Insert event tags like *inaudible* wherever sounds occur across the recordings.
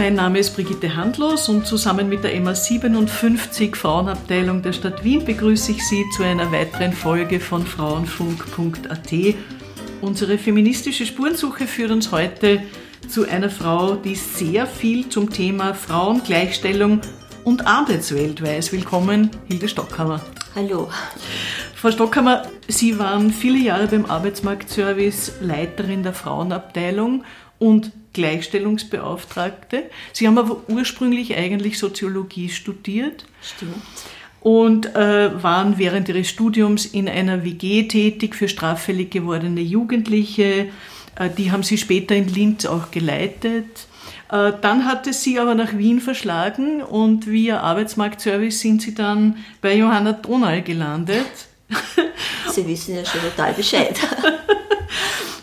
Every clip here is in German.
Mein Name ist Brigitte Handlos und zusammen mit der MA 57 Frauenabteilung der Stadt Wien begrüße ich Sie zu einer weiteren Folge von Frauenfunk.at. Unsere feministische Spurensuche führt uns heute zu einer Frau, die sehr viel zum Thema Frauengleichstellung und Arbeitswelt weiß. Willkommen, Hilde Stockhammer. Hallo. Frau Stockhammer, Sie waren viele Jahre beim Arbeitsmarktservice Leiterin der Frauenabteilung und Gleichstellungsbeauftragte. Sie haben aber ursprünglich eigentlich Soziologie studiert. Stimmt. Und äh, waren während ihres Studiums in einer WG tätig für straffällig gewordene Jugendliche. Äh, die haben sie später in Linz auch geleitet. Äh, dann hat es sie aber nach Wien verschlagen und via Arbeitsmarktservice sind sie dann bei Johanna Donal gelandet. Sie wissen ja schon total Bescheid. *laughs*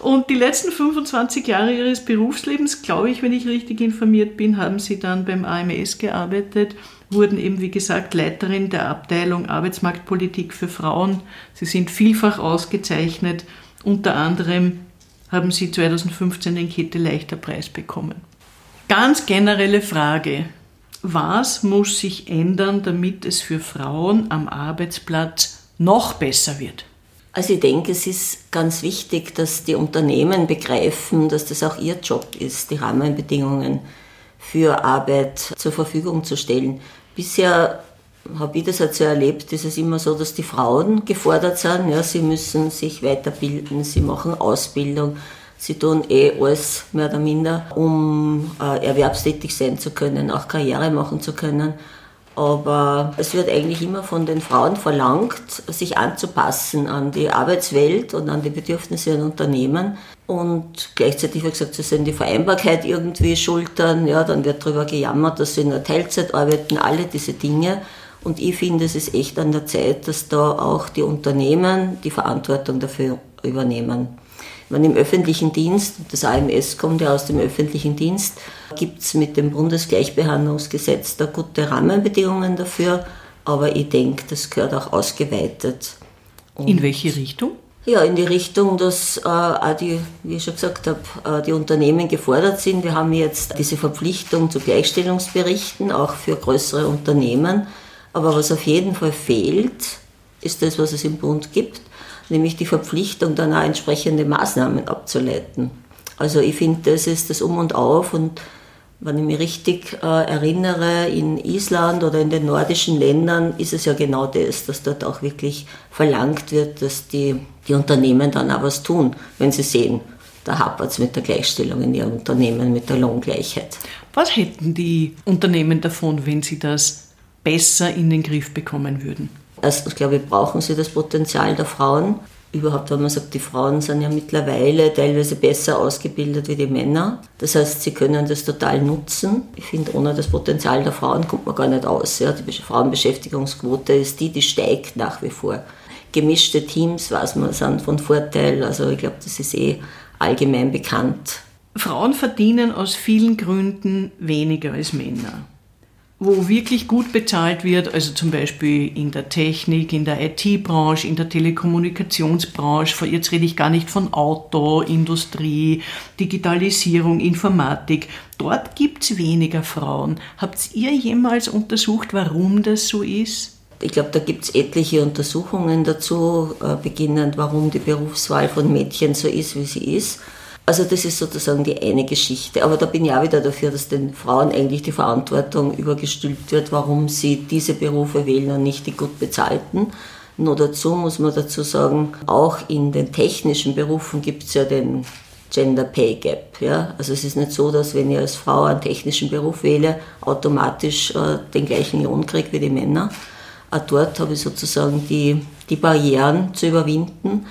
Und die letzten 25 Jahre ihres Berufslebens, glaube ich, wenn ich richtig informiert bin, haben sie dann beim AMS gearbeitet, wurden eben, wie gesagt, Leiterin der Abteilung Arbeitsmarktpolitik für Frauen. Sie sind vielfach ausgezeichnet. Unter anderem haben sie 2015 den Kette Leichter Preis bekommen. Ganz generelle Frage. Was muss sich ändern, damit es für Frauen am Arbeitsplatz noch besser wird? Also ich denke, es ist ganz wichtig, dass die Unternehmen begreifen, dass das auch ihr Job ist, die Rahmenbedingungen für Arbeit zur Verfügung zu stellen. Bisher habe ich das halt so erlebt, ist es immer so, dass die Frauen gefordert sind. Ja, sie müssen sich weiterbilden, sie machen Ausbildung, sie tun eh alles mehr oder minder, um äh, erwerbstätig sein zu können, auch Karriere machen zu können. Aber es wird eigentlich immer von den Frauen verlangt, sich anzupassen an die Arbeitswelt und an die Bedürfnisse in Unternehmen. Und gleichzeitig wird gesagt, sie sollen die Vereinbarkeit irgendwie schultern. Ja, dann wird darüber gejammert, dass sie in der Teilzeit arbeiten, alle diese Dinge. Und ich finde, es ist echt an der Zeit, dass da auch die Unternehmen die Verantwortung dafür übernehmen. Wenn im öffentlichen Dienst, das AMS kommt ja aus dem öffentlichen Dienst, gibt es mit dem Bundesgleichbehandlungsgesetz da gute Rahmenbedingungen dafür, aber ich denke, das gehört auch ausgeweitet. Und in welche Richtung? Ja, in die Richtung, dass äh, auch die, wie ich schon gesagt habe, äh, die Unternehmen gefordert sind. Wir haben jetzt diese Verpflichtung zu Gleichstellungsberichten, auch für größere Unternehmen. Aber was auf jeden Fall fehlt, ist das, was es im Bund gibt nämlich die Verpflichtung, dann auch entsprechende Maßnahmen abzuleiten. Also ich finde, das ist das Um und Auf und wenn ich mich richtig äh, erinnere, in Island oder in den nordischen Ländern ist es ja genau das, dass dort auch wirklich verlangt wird, dass die, die Unternehmen dann auch was tun, wenn sie sehen, da hapert es mit der Gleichstellung in ihrem Unternehmen, mit der Lohngleichheit. Was hätten die Unternehmen davon, wenn sie das besser in den Griff bekommen würden? Erstens, glaube ich, brauchen sie das Potenzial der Frauen. Überhaupt, wenn man sagt, die Frauen sind ja mittlerweile teilweise besser ausgebildet wie die Männer. Das heißt, sie können das total nutzen. Ich finde, ohne das Potenzial der Frauen kommt man gar nicht aus. Ja. Die Frauenbeschäftigungsquote ist die, die steigt nach wie vor. Gemischte Teams, weiß man, sind von Vorteil. Also ich glaube, das ist eh allgemein bekannt. Frauen verdienen aus vielen Gründen weniger als Männer wo wirklich gut bezahlt wird, also zum Beispiel in der Technik, in der IT-Branche, in der Telekommunikationsbranche, jetzt rede ich gar nicht von Auto, Industrie, Digitalisierung, Informatik, dort gibt es weniger Frauen. Habt ihr jemals untersucht, warum das so ist? Ich glaube, da gibt es etliche Untersuchungen dazu, äh, beginnend, warum die Berufswahl von Mädchen so ist, wie sie ist. Also das ist sozusagen die eine Geschichte. Aber da bin ich auch wieder dafür, dass den Frauen eigentlich die Verantwortung übergestülpt wird, warum sie diese Berufe wählen und nicht die gut bezahlten. Nur dazu muss man dazu sagen, auch in den technischen Berufen gibt es ja den Gender Pay Gap. Ja? Also es ist nicht so, dass wenn ich als Frau einen technischen Beruf wähle, automatisch äh, den gleichen Lohn kriege wie die Männer. Auch dort habe ich sozusagen die, die Barrieren zu überwinden.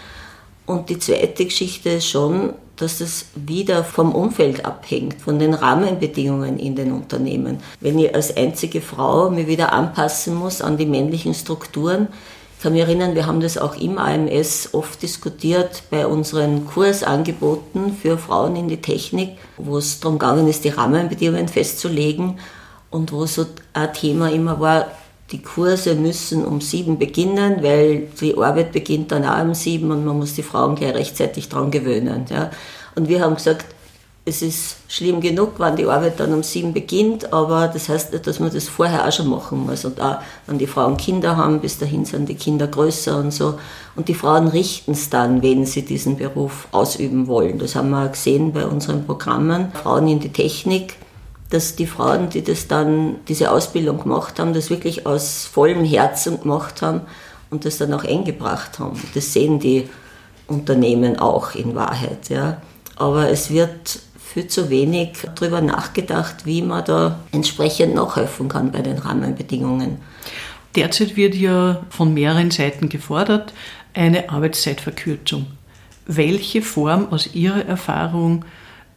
Und die zweite Geschichte ist schon, dass es wieder vom Umfeld abhängt, von den Rahmenbedingungen in den Unternehmen. Wenn ich als einzige Frau mich wieder anpassen muss an die männlichen Strukturen, ich kann mich erinnern, wir haben das auch im AMS oft diskutiert bei unseren Kursangeboten für Frauen in die Technik, wo es darum gegangen ist, die Rahmenbedingungen festzulegen und wo so ein Thema immer war, die Kurse müssen um sieben beginnen, weil die Arbeit beginnt dann auch um sieben und man muss die Frauen gleich rechtzeitig dran gewöhnen. Ja. Und wir haben gesagt, es ist schlimm genug, wenn die Arbeit dann um sieben beginnt, aber das heißt nicht, dass man das vorher auch schon machen muss. Und auch, wenn die Frauen Kinder haben, bis dahin sind die Kinder größer und so. Und die Frauen richten es dann, wenn sie diesen Beruf ausüben wollen. Das haben wir auch gesehen bei unseren Programmen. Frauen in die Technik, dass die Frauen, die das dann, diese Ausbildung gemacht haben, das wirklich aus vollem Herzen gemacht haben und das dann auch eingebracht haben. Das sehen die Unternehmen auch in Wahrheit, ja. Aber es wird viel zu wenig darüber nachgedacht, wie man da entsprechend nachhelfen kann bei den Rahmenbedingungen. Derzeit wird ja von mehreren Seiten gefordert, eine Arbeitszeitverkürzung. Welche Form aus Ihrer Erfahrung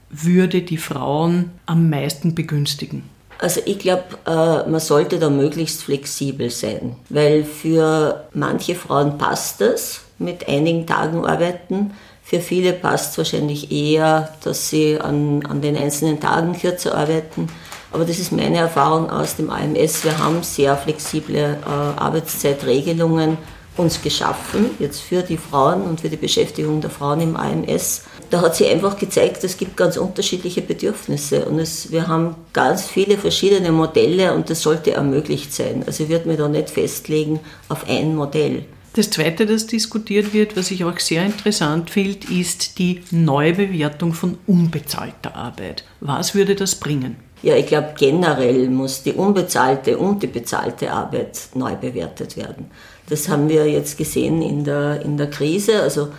würde die Frauen am meisten begünstigen? Also ich glaube, äh, man sollte da möglichst flexibel sein, weil für manche Frauen passt es mit einigen Tagen arbeiten. Für viele passt es wahrscheinlich eher, dass sie an, an den einzelnen Tagen kürzer arbeiten. Aber das ist meine Erfahrung aus dem AMS. Wir haben sehr flexible äh, Arbeitszeitregelungen uns geschaffen, jetzt für die Frauen und für die Beschäftigung der Frauen im AMS. Da hat sich einfach gezeigt, es gibt ganz unterschiedliche Bedürfnisse und es, wir haben ganz viele verschiedene Modelle und das sollte ermöglicht sein. Also ich würde mir da nicht festlegen auf ein Modell. Das Zweite, das diskutiert wird, was ich auch sehr interessant finde, ist die Neubewertung von unbezahlter Arbeit. Was würde das bringen? Ja, ich glaube, generell muss die unbezahlte und die bezahlte Arbeit neu bewertet werden. Das haben wir jetzt gesehen in der, in der Krise. Also,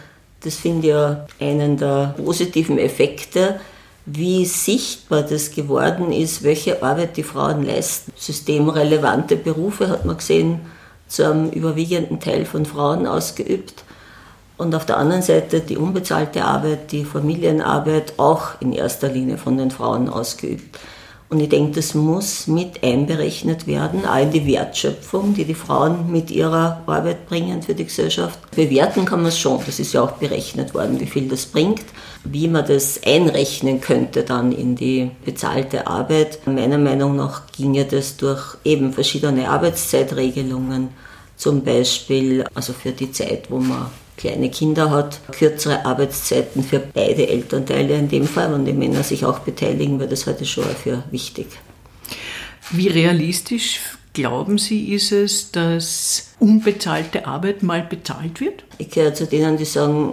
das finde ich ja einen der positiven Effekte, wie sichtbar das geworden ist, welche Arbeit die Frauen leisten. Systemrelevante Berufe hat man gesehen, zu einem überwiegenden Teil von Frauen ausgeübt. Und auf der anderen Seite die unbezahlte Arbeit, die Familienarbeit auch in erster Linie von den Frauen ausgeübt. Und ich denke, das muss mit einberechnet werden, in die Wertschöpfung, die die Frauen mit ihrer Arbeit bringen für die Gesellschaft. Bewerten kann man es schon, das ist ja auch berechnet worden, wie viel das bringt. Wie man das einrechnen könnte dann in die bezahlte Arbeit. Meiner Meinung nach ginge das durch eben verschiedene Arbeitszeitregelungen, zum Beispiel also für die Zeit, wo man kleine Kinder hat, kürzere Arbeitszeiten für beide Elternteile in dem Fall, wenn die Männer sich auch beteiligen, weil das heute schon für wichtig. Wie realistisch glauben Sie, ist es, dass unbezahlte Arbeit mal bezahlt wird? Ich gehöre zu denen, die sagen,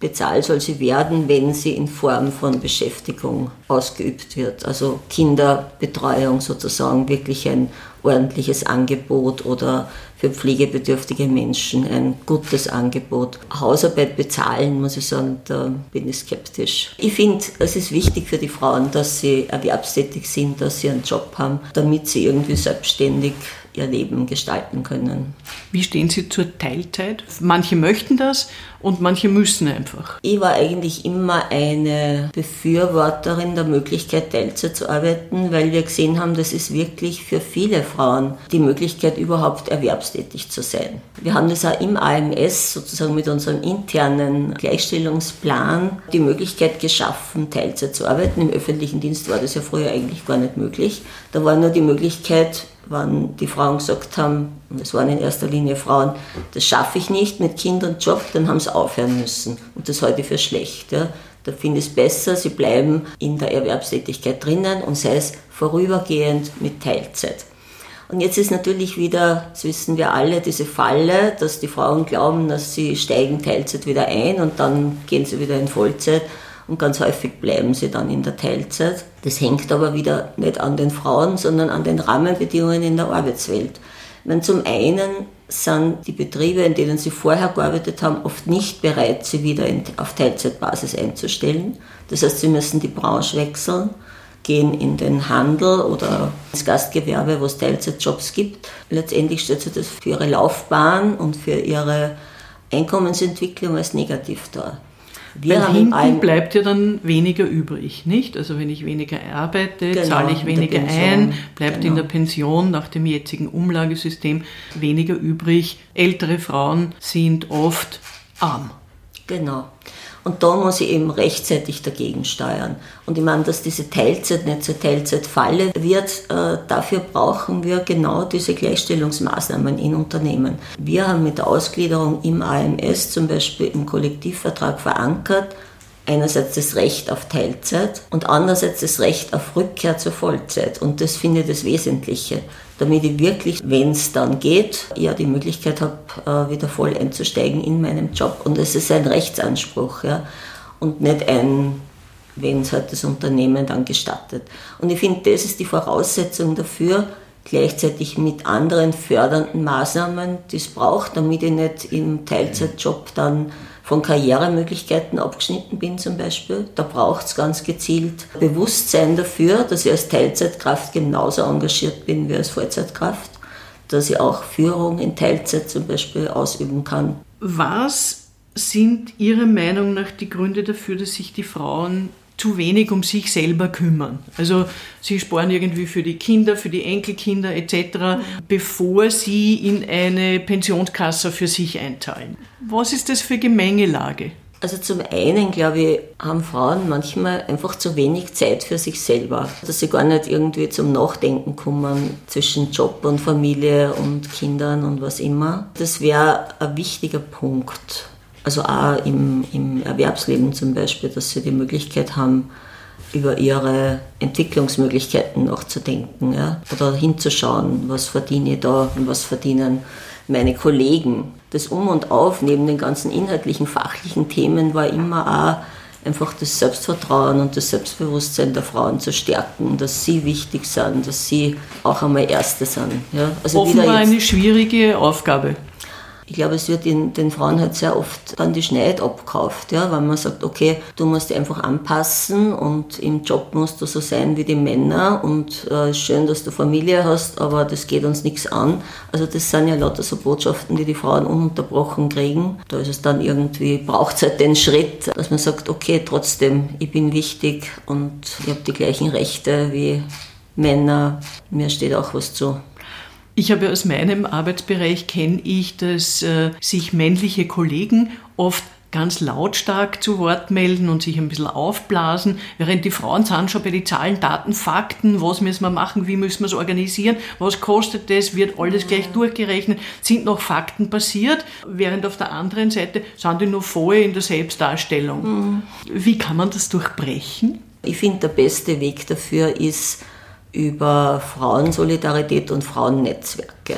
bezahlt soll sie werden, wenn sie in Form von Beschäftigung ausgeübt wird. Also Kinderbetreuung sozusagen, wirklich ein ordentliches Angebot oder für pflegebedürftige Menschen ein gutes Angebot. Hausarbeit bezahlen, muss ich sagen, da bin ich skeptisch. Ich finde, es ist wichtig für die Frauen, dass sie erwerbstätig sind, dass sie einen Job haben, damit sie irgendwie selbstständig ihr Leben gestalten können. Wie stehen Sie zur Teilzeit? Manche möchten das und manche müssen einfach. Ich war eigentlich immer eine Befürworterin der Möglichkeit, Teilzeit zu arbeiten, weil wir gesehen haben, das ist wirklich für viele Frauen die Möglichkeit, überhaupt erwerbstätig zu sein. Wir haben das auch im AMS sozusagen mit unserem internen Gleichstellungsplan die Möglichkeit geschaffen, Teilzeit zu arbeiten. Im öffentlichen Dienst war das ja früher eigentlich gar nicht möglich. Da war nur die Möglichkeit, wann die Frauen gesagt haben, und es waren in erster Linie Frauen, das schaffe ich nicht mit Kind und Job, dann haben sie aufhören müssen. Und das halte ich für schlecht. Ja. Da finde ich es besser, sie bleiben in der Erwerbstätigkeit drinnen und sei es vorübergehend mit Teilzeit. Und jetzt ist natürlich wieder, das wissen wir alle, diese Falle, dass die Frauen glauben, dass sie steigen Teilzeit wieder ein und dann gehen sie wieder in Vollzeit und ganz häufig bleiben sie dann in der Teilzeit. Das hängt aber wieder nicht an den Frauen, sondern an den Rahmenbedingungen in der Arbeitswelt. Wenn zum einen sind die Betriebe, in denen sie vorher gearbeitet haben, oft nicht bereit, sie wieder auf Teilzeitbasis einzustellen. Das heißt, sie müssen die Branche wechseln, gehen in den Handel oder ins Gastgewerbe, wo es Teilzeitjobs gibt. Letztendlich stellt sich das für ihre Laufbahn und für ihre Einkommensentwicklung als negativ dar. Weil hinten bleibt ja dann weniger übrig, nicht? Also wenn ich weniger arbeite, genau, zahle ich weniger ein, bleibt genau. in der Pension nach dem jetzigen Umlagesystem weniger übrig. Ältere Frauen sind oft arm. Genau. Und da muss ich eben rechtzeitig dagegen steuern. Und ich meine, dass diese Teilzeit nicht zur Teilzeitfalle wird, äh, dafür brauchen wir genau diese Gleichstellungsmaßnahmen in Unternehmen. Wir haben mit der Ausgliederung im AMS zum Beispiel im Kollektivvertrag verankert, einerseits das Recht auf Teilzeit und andererseits das Recht auf Rückkehr zur Vollzeit. Und das finde ich das Wesentliche, damit ich wirklich, wenn es dann geht, ja die Möglichkeit habe, äh, wieder voll einzusteigen in meinem Job. Und es ist ein Rechtsanspruch ja, und nicht ein, wenn es halt das Unternehmen dann gestattet. Und ich finde, das ist die Voraussetzung dafür, gleichzeitig mit anderen fördernden Maßnahmen, die es braucht, damit ich nicht im Teilzeitjob dann von Karrieremöglichkeiten abgeschnitten bin zum Beispiel. Da braucht es ganz gezielt Bewusstsein dafür, dass ich als Teilzeitkraft genauso engagiert bin wie als Vollzeitkraft, dass ich auch Führung in Teilzeit zum Beispiel ausüben kann. Was sind Ihrer Meinung nach die Gründe dafür, dass sich die Frauen zu wenig um sich selber kümmern. Also sie sparen irgendwie für die Kinder, für die Enkelkinder etc., bevor sie in eine Pensionskasse für sich einzahlen. Was ist das für Gemengelage? Also zum einen, glaube ich, haben Frauen manchmal einfach zu wenig Zeit für sich selber, dass sie gar nicht irgendwie zum Nachdenken kommen zwischen Job und Familie und Kindern und was immer. Das wäre ein wichtiger Punkt. Also auch im, im Erwerbsleben zum Beispiel, dass sie die Möglichkeit haben, über ihre Entwicklungsmöglichkeiten nachzudenken ja? oder hinzuschauen, was verdiene ich da und was verdienen meine Kollegen. Das Um und Auf neben den ganzen inhaltlichen, fachlichen Themen war immer auch einfach das Selbstvertrauen und das Selbstbewusstsein der Frauen zu stärken, dass sie wichtig sind, dass sie auch einmal Erste sind. Ja? Also Offenbar eine schwierige Aufgabe. Ich glaube, es wird in den Frauen halt sehr oft dann die Schneid abkauft, ja, weil man sagt, okay, du musst dich einfach anpassen und im Job musst du so sein wie die Männer und äh, schön, dass du Familie hast, aber das geht uns nichts an. Also das sind ja lauter so Botschaften, die die Frauen ununterbrochen kriegen. Da ist es dann irgendwie, braucht es halt den Schritt, dass man sagt, okay, trotzdem, ich bin wichtig und ich habe die gleichen Rechte wie Männer, mir steht auch was zu. Ich habe aus meinem Arbeitsbereich kenne ich, dass äh, sich männliche Kollegen oft ganz lautstark zu Wort melden und sich ein bisschen aufblasen, während die Frauen sind schon bei den Zahlen, Daten, Fakten, was müssen wir machen, wie müssen wir es organisieren, was kostet das, wird alles gleich durchgerechnet, sind noch Fakten passiert, während auf der anderen Seite sind die nur voll in der Selbstdarstellung. Mhm. Wie kann man das durchbrechen? Ich finde, der beste Weg dafür ist, über Frauensolidarität und Frauennetzwerke.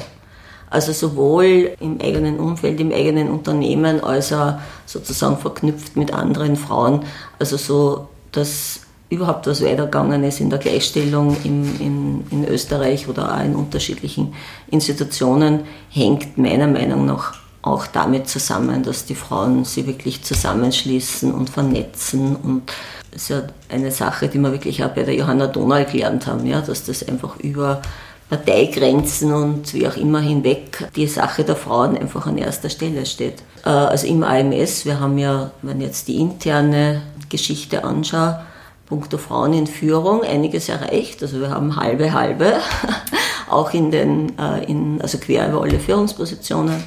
Also sowohl im eigenen Umfeld, im eigenen Unternehmen, als auch sozusagen verknüpft mit anderen Frauen. Also so, dass überhaupt was weitergegangen ist in der Gleichstellung in, in, in Österreich oder auch in unterschiedlichen Institutionen, hängt meiner Meinung nach auch damit zusammen, dass die Frauen sie wirklich zusammenschließen und vernetzen und das ist ja eine Sache, die wir wirklich auch bei der Johanna Donau gelernt haben, ja, dass das einfach über Parteigrenzen und wie auch immer hinweg die Sache der Frauen einfach an erster Stelle steht. Äh, also im AMS, wir haben ja, wenn ich jetzt die interne Geschichte anschaue, punkto Frauen in Führung einiges erreicht. Also wir haben halbe halbe, *laughs* auch in den, äh, in, also quer über alle Führungspositionen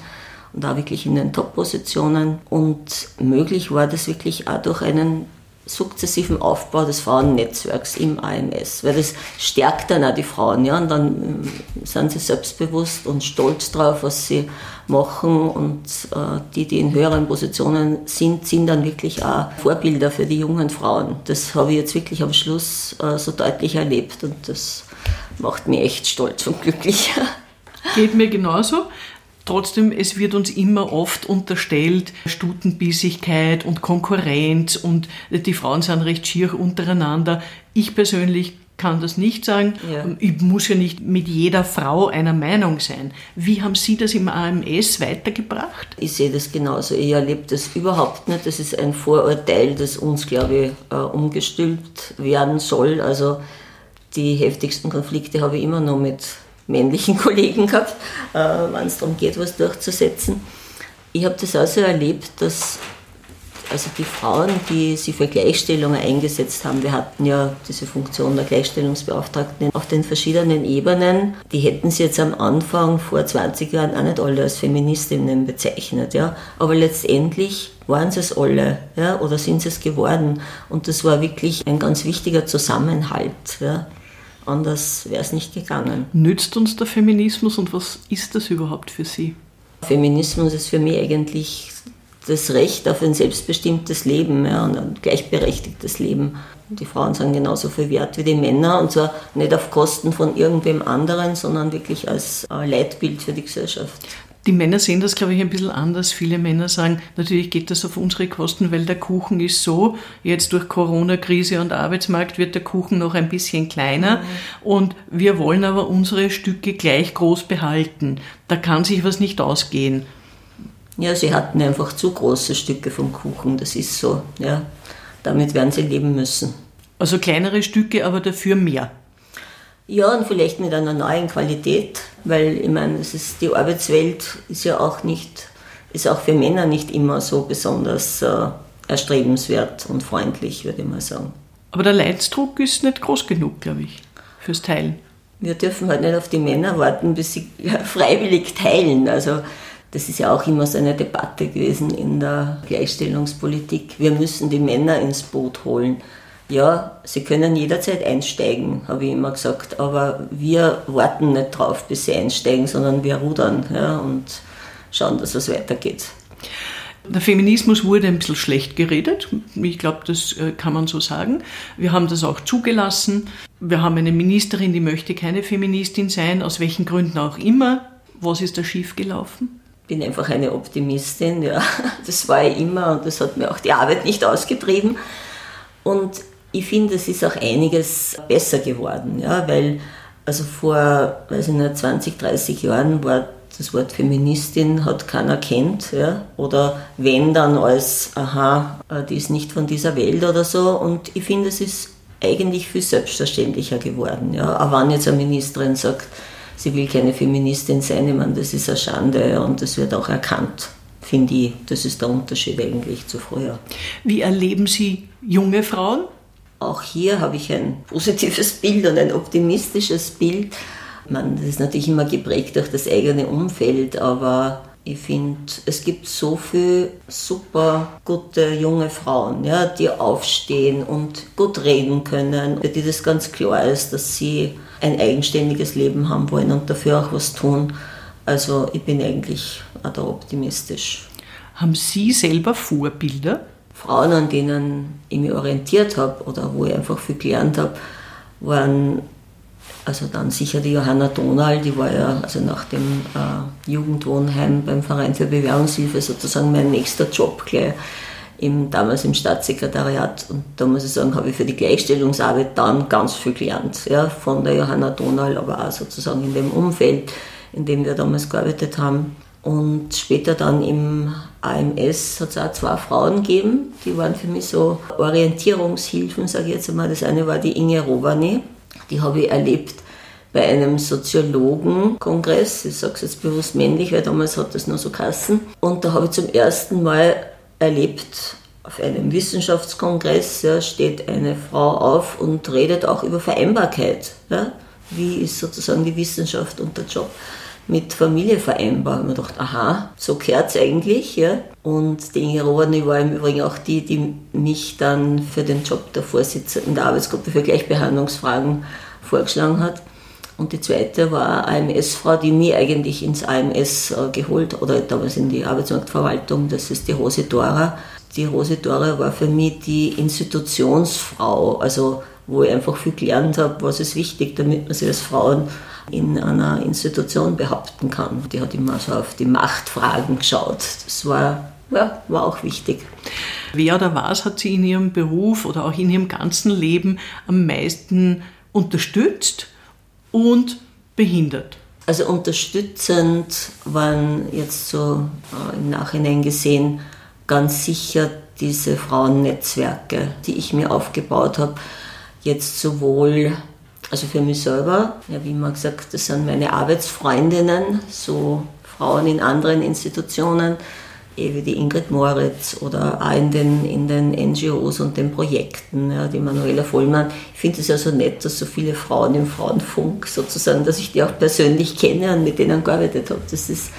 und auch wirklich in den Top-Positionen. Und möglich war das wirklich auch durch einen sukzessiven Aufbau des Frauennetzwerks im AMS, weil das stärkt dann auch die Frauen, ja, und dann äh, sind sie selbstbewusst und stolz drauf, was sie machen und äh, die, die in höheren Positionen sind, sind dann wirklich auch Vorbilder für die jungen Frauen. Das habe ich jetzt wirklich am Schluss äh, so deutlich erlebt und das macht mich echt stolz und glücklich. *laughs* Geht mir genauso. Trotzdem, es wird uns immer oft unterstellt, Stutenbissigkeit und Konkurrenz und die Frauen sind recht schier untereinander. Ich persönlich kann das nicht sagen. Ja. Ich muss ja nicht mit jeder Frau einer Meinung sein. Wie haben Sie das im AMS weitergebracht? Ich sehe das genauso. Ich erlebe das überhaupt nicht. Das ist ein Vorurteil, das uns, glaube ich, äh, umgestülpt werden soll. Also die heftigsten Konflikte habe ich immer noch mit männlichen *laughs* Kollegen gehabt, äh, wenn es darum geht, was durchzusetzen. Ich habe das auch so erlebt, dass also die Frauen, die sich für Gleichstellung eingesetzt haben, wir hatten ja diese Funktion der Gleichstellungsbeauftragten auf den verschiedenen Ebenen, die hätten sie jetzt am Anfang vor 20 Jahren auch nicht alle als Feministinnen bezeichnet, ja. Aber letztendlich waren sie es alle, ja, oder sind sie es geworden. Und das war wirklich ein ganz wichtiger Zusammenhalt, ja. Anders wäre es nicht gegangen. Nützt uns der Feminismus und was ist das überhaupt für Sie? Feminismus ist für mich eigentlich das Recht auf ein selbstbestimmtes Leben ja, und ein gleichberechtigtes Leben. Die Frauen sind genauso viel wert wie die Männer und zwar nicht auf Kosten von irgendwem anderen, sondern wirklich als Leitbild für die Gesellschaft. Die Männer sehen das, glaube ich, ein bisschen anders. Viele Männer sagen, natürlich geht das auf unsere Kosten, weil der Kuchen ist so, jetzt durch Corona-Krise und Arbeitsmarkt wird der Kuchen noch ein bisschen kleiner mhm. und wir wollen aber unsere Stücke gleich groß behalten. Da kann sich was nicht ausgehen. Ja, sie hatten einfach zu große Stücke vom Kuchen, das ist so. Ja. Damit werden sie leben müssen. Also kleinere Stücke, aber dafür mehr. Ja, und vielleicht mit einer neuen Qualität, weil ich meine, es ist, die Arbeitswelt ist ja auch nicht, ist auch für Männer nicht immer so besonders äh, erstrebenswert und freundlich, würde ich mal sagen. Aber der Leidsdruck ist nicht groß genug, glaube ich, fürs Teilen. Wir dürfen halt nicht auf die Männer warten, bis sie *laughs* freiwillig teilen. Also das ist ja auch immer so eine Debatte gewesen in der Gleichstellungspolitik. Wir müssen die Männer ins Boot holen ja, Sie können jederzeit einsteigen, habe ich immer gesagt, aber wir warten nicht drauf, bis Sie einsteigen, sondern wir rudern ja, und schauen, dass es weitergeht. Der Feminismus wurde ein bisschen schlecht geredet. Ich glaube, das äh, kann man so sagen. Wir haben das auch zugelassen. Wir haben eine Ministerin, die möchte keine Feministin sein, aus welchen Gründen auch immer. Was ist da schiefgelaufen? Ich bin einfach eine Optimistin, ja. *laughs* Das war ich immer und das hat mir auch die Arbeit nicht ausgetrieben. Und ich finde, es ist auch einiges besser geworden, ja, weil also vor, weiß ich nicht, 20, 30 Jahren war das Wort Feministin hat keiner kennt, ja, oder wenn dann als, aha, äh, die ist nicht von dieser Welt oder so. Und ich finde, es ist eigentlich viel selbstverständlicher geworden. Ja. Auch wenn jetzt eine Ministerin sagt, sie will keine Feministin sein, ich meine, das ist eine Schande und das wird auch erkannt, finde ich. Das ist der Unterschied eigentlich zu früher. Wie erleben Sie junge Frauen? Auch hier habe ich ein positives *laughs* Bild und ein optimistisches Bild. Man, das ist natürlich immer geprägt durch das eigene Umfeld, aber ich finde, es gibt so viele super gute junge Frauen, ja, die aufstehen und gut reden können, für die das ganz klar ist, dass sie ein eigenständiges Leben haben wollen und dafür auch was tun. Also ich bin eigentlich auch da optimistisch. Haben Sie selber Vorbilder? Frauen, an denen ich mich orientiert habe oder wo ich einfach viel gelernt habe, waren also dann sicher die Johanna Donal, die war ja also nach dem äh, Jugendwohnheim beim Verein für Bewährungshilfe sozusagen mein nächster Job gleich im, damals im Staatssekretariat. Und da muss ich sagen, habe ich für die Gleichstellungsarbeit dann ganz viel gelernt. Ja, von der Johanna Donal, aber auch sozusagen in dem Umfeld, in dem wir damals gearbeitet haben. Und später dann im AMS hat es auch zwei Frauen gegeben, die waren für mich so Orientierungshilfen, sage ich jetzt einmal. Das eine war die Inge Rovani, die habe ich erlebt bei einem Soziologenkongress, ich sage es jetzt bewusst männlich, weil damals hat das nur so Kassen. Und da habe ich zum ersten Mal erlebt, auf einem Wissenschaftskongress ja, steht eine Frau auf und redet auch über Vereinbarkeit. Ja? Wie ist sozusagen die Wissenschaft und der Job? Mit Familie vereinbaren. Und ich dachte, aha, so gehört es eigentlich. Ja. Und die Inge Rohani war im Übrigen auch die, die mich dann für den Job der Vorsitzenden der Arbeitsgruppe für Gleichbehandlungsfragen vorgeschlagen hat. Und die zweite war AMS-Frau, die mich eigentlich ins AMS äh, geholt oder damals in die Arbeitsmarktverwaltung, das ist die Rose Dora. Die Rose Dora war für mich die Institutionsfrau, also wo ich einfach viel gelernt habe, was ist wichtig, damit man sich als Frauen in einer Institution behaupten kann. Die hat immer so auf die Machtfragen geschaut. Das war, ja, war auch wichtig. Wer oder was hat sie in ihrem Beruf oder auch in ihrem ganzen Leben am meisten unterstützt und behindert? Also unterstützend waren jetzt so äh, im Nachhinein gesehen ganz sicher diese Frauennetzwerke, die ich mir aufgebaut habe. Jetzt sowohl also für mich selber, ja, wie immer gesagt, das sind meine Arbeitsfreundinnen, so Frauen in anderen Institutionen, eh wie die Ingrid Moritz oder auch in den, in den NGOs und den Projekten, ja, die Manuela Vollmann. Ich finde es ja so nett, dass so viele Frauen im Frauenfunk sozusagen, dass ich die auch persönlich kenne und mit denen gearbeitet habe. Das ist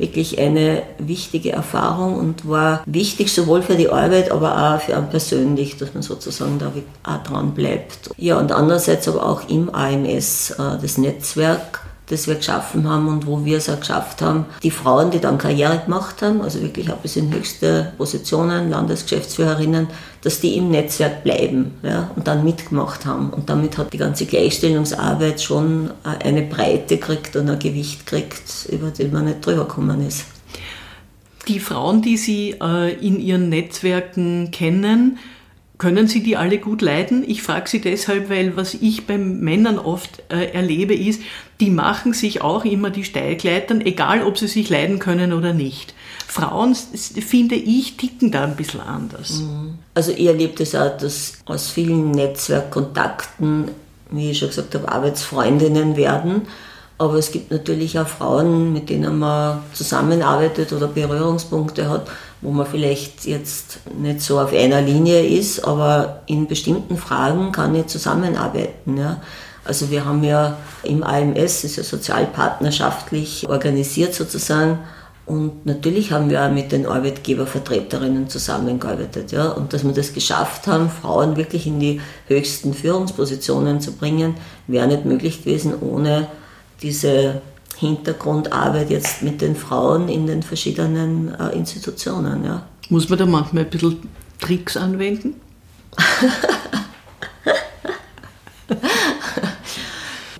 wirklich eine wichtige Erfahrung und war wichtig sowohl für die Arbeit, aber auch für einen persönlich, dass man sozusagen da auch dran bleibt. Ja, und andererseits aber auch im AMS äh, das Netzwerk das wir geschaffen haben und wo wir es auch geschafft haben, die Frauen, die dann Karriere gemacht haben, also wirklich auch bis in höchste Positionen, Landesgeschäftsführerinnen, dass die im Netzwerk bleiben ja, und dann mitgemacht haben. Und damit hat die ganze Gleichstellungsarbeit schon eine Breite gekriegt und ein Gewicht gekriegt, über den man nicht drüber gekommen ist. Die Frauen, die Sie äh, in Ihren Netzwerken kennen, können Sie die alle gut leiden? Ich frage Sie deshalb, weil was ich bei Männern oft äh, erlebe, ist, die machen sich auch immer die Steigleitern, egal ob sie sich leiden können oder nicht. Frauen, finde ich, ticken da ein bisschen anders. Mhm. Also ich erlebe das auch, dass aus vielen Netzwerkkontakten, wie ich schon gesagt habe, Arbeitsfreundinnen werden. Aber es gibt natürlich auch Frauen, mit denen man zusammenarbeitet oder Berührungspunkte hat, wo man vielleicht jetzt nicht so auf einer Linie ist, aber in bestimmten Fragen kann ich zusammenarbeiten. Ja. Also wir haben ja im AMS, ist ja sozialpartnerschaftlich organisiert sozusagen, und natürlich haben wir auch mit den Arbeitgebervertreterinnen zusammengearbeitet. Ja? Und dass wir das geschafft haben, Frauen wirklich in die höchsten Führungspositionen zu bringen, wäre nicht möglich gewesen ohne diese Hintergrundarbeit jetzt mit den Frauen in den verschiedenen äh, Institutionen. Ja. Muss man da manchmal ein bisschen Tricks anwenden? *laughs*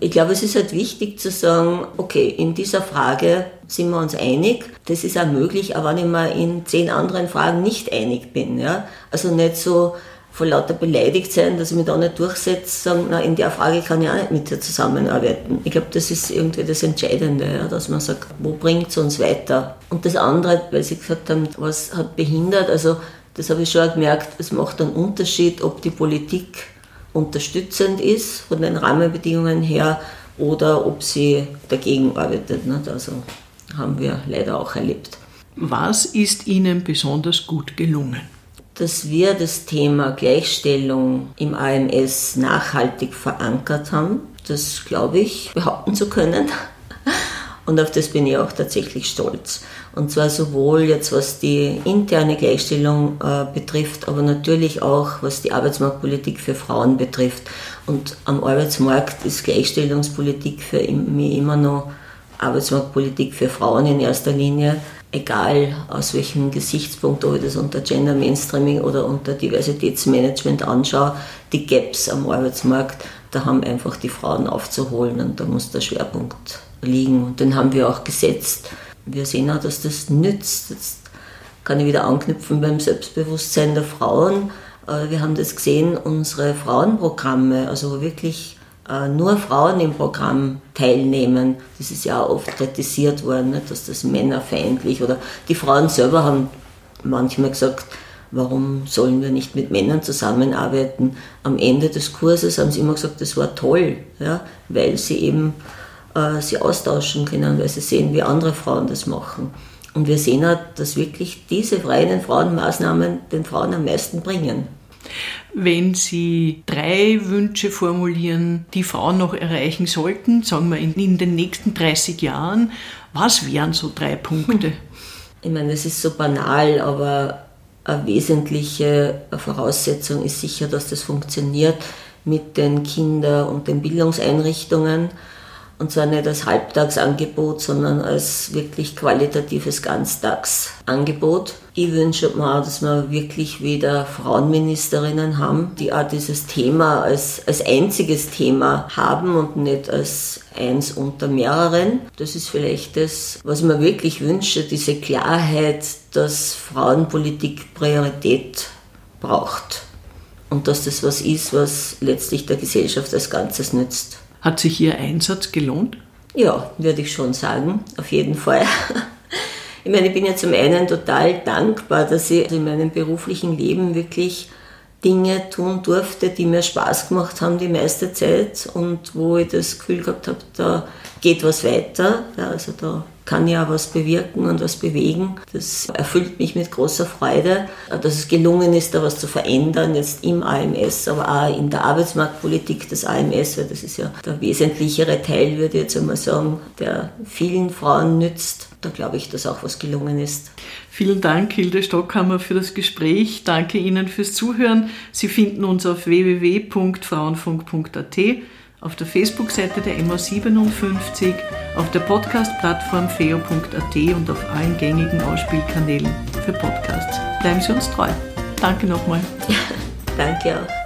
ich glaube, es ist halt wichtig zu sagen, okay, in dieser Frage sind wir uns einig. Das ist auch möglich, aber wenn ich mir in zehn anderen Fragen nicht einig bin. Ja? Also nicht so, vor lauter beleidigt sein, dass ich mich da nicht durchsetze, sagen, na, in der Frage kann ich auch nicht mit dir zusammenarbeiten. Ich glaube, das ist irgendwie das Entscheidende, ja, dass man sagt, wo bringt es uns weiter? Und das andere, weil Sie gesagt haben, was hat behindert, also das habe ich schon gemerkt, es macht einen Unterschied, ob die Politik unterstützend ist von den Rahmenbedingungen her oder ob sie dagegen arbeitet. Nicht? Also haben wir leider auch erlebt. Was ist Ihnen besonders gut gelungen? Dass wir das Thema Gleichstellung im AMS nachhaltig verankert haben. Das glaube ich behaupten zu können. *laughs* Und auf das bin ich auch tatsächlich stolz. Und zwar sowohl jetzt was die interne Gleichstellung äh, betrifft, aber natürlich auch was die Arbeitsmarktpolitik für Frauen betrifft. Und am Arbeitsmarkt ist Gleichstellungspolitik für mich immer noch Arbeitsmarktpolitik für Frauen in erster Linie egal aus welchem Gesichtspunkt, ob ich das unter Gender Mainstreaming oder unter Diversitätsmanagement anschaue, die Gaps am Arbeitsmarkt, da haben einfach die Frauen aufzuholen und da muss der Schwerpunkt liegen. Und den haben wir auch gesetzt. Wir sehen auch, dass das nützt. Jetzt kann ich wieder anknüpfen beim Selbstbewusstsein der Frauen. Äh, wir haben das gesehen, unsere Frauenprogramme, also wirklich nur Frauen im Programm teilnehmen. Das ist ja auch oft kritisiert worden, dass das männerfeindlich oder die Frauen selber haben manchmal gesagt, warum sollen wir nicht mit Männern zusammenarbeiten? Am Ende des Kurses haben sie immer gesagt, das war toll, ja, weil sie eben äh, sie austauschen können, weil sie sehen, wie andere Frauen das machen. Und wir sehen auch, dass wirklich diese freien Frauenmaßnahmen den Frauen am meisten bringen. Wenn Sie drei Wünsche formulieren, die Frauen noch erreichen sollten, sagen wir in, in den nächsten 30 Jahren, was wären so drei Punkte? Ich meine, es ist so banal, aber eine wesentliche Voraussetzung ist sicher, dass das funktioniert mit den Kinder- und den Bildungseinrichtungen und zwar nicht als Halbtagsangebot, sondern als wirklich qualitatives Ganztagsangebot. Ich wünsche mir auch, dass wir wirklich wieder Frauenministerinnen haben, die auch dieses Thema als, als einziges Thema haben und nicht als eins unter mehreren. Das ist vielleicht das, was ich mir wirklich wünsche, diese Klarheit, dass Frauenpolitik Priorität braucht. Und dass das was ist, was letztlich der Gesellschaft als Ganzes nützt. Hat sich Ihr Einsatz gelohnt? Ja, würde ich schon sagen, auf jeden Fall. *laughs* Ich meine, ich bin ja zum einen total dankbar, dass ich in meinem beruflichen Leben wirklich Dinge tun durfte, die mir Spaß gemacht haben die meiste Zeit und wo ich das Gefühl gehabt habe, da geht was weiter. Ja, also da kann ja was bewirken und was bewegen. Das erfüllt mich mit großer Freude, dass es gelungen ist, da was zu verändern, jetzt im AMS, aber auch in der Arbeitsmarktpolitik des AMS, weil das ist ja der wesentlichere Teil, würde ich jetzt einmal sagen, der vielen Frauen nützt. Da glaube ich, dass auch was gelungen ist. Vielen Dank, Hilde Stockhammer, für das Gespräch. Danke Ihnen fürs Zuhören. Sie finden uns auf www.frauenfunk.at auf der Facebook-Seite der MO57, auf der Podcast-Plattform feo.at und auf allen gängigen Ausspielkanälen für Podcasts. Bleiben Sie uns treu. Danke nochmal. *laughs* Danke auch.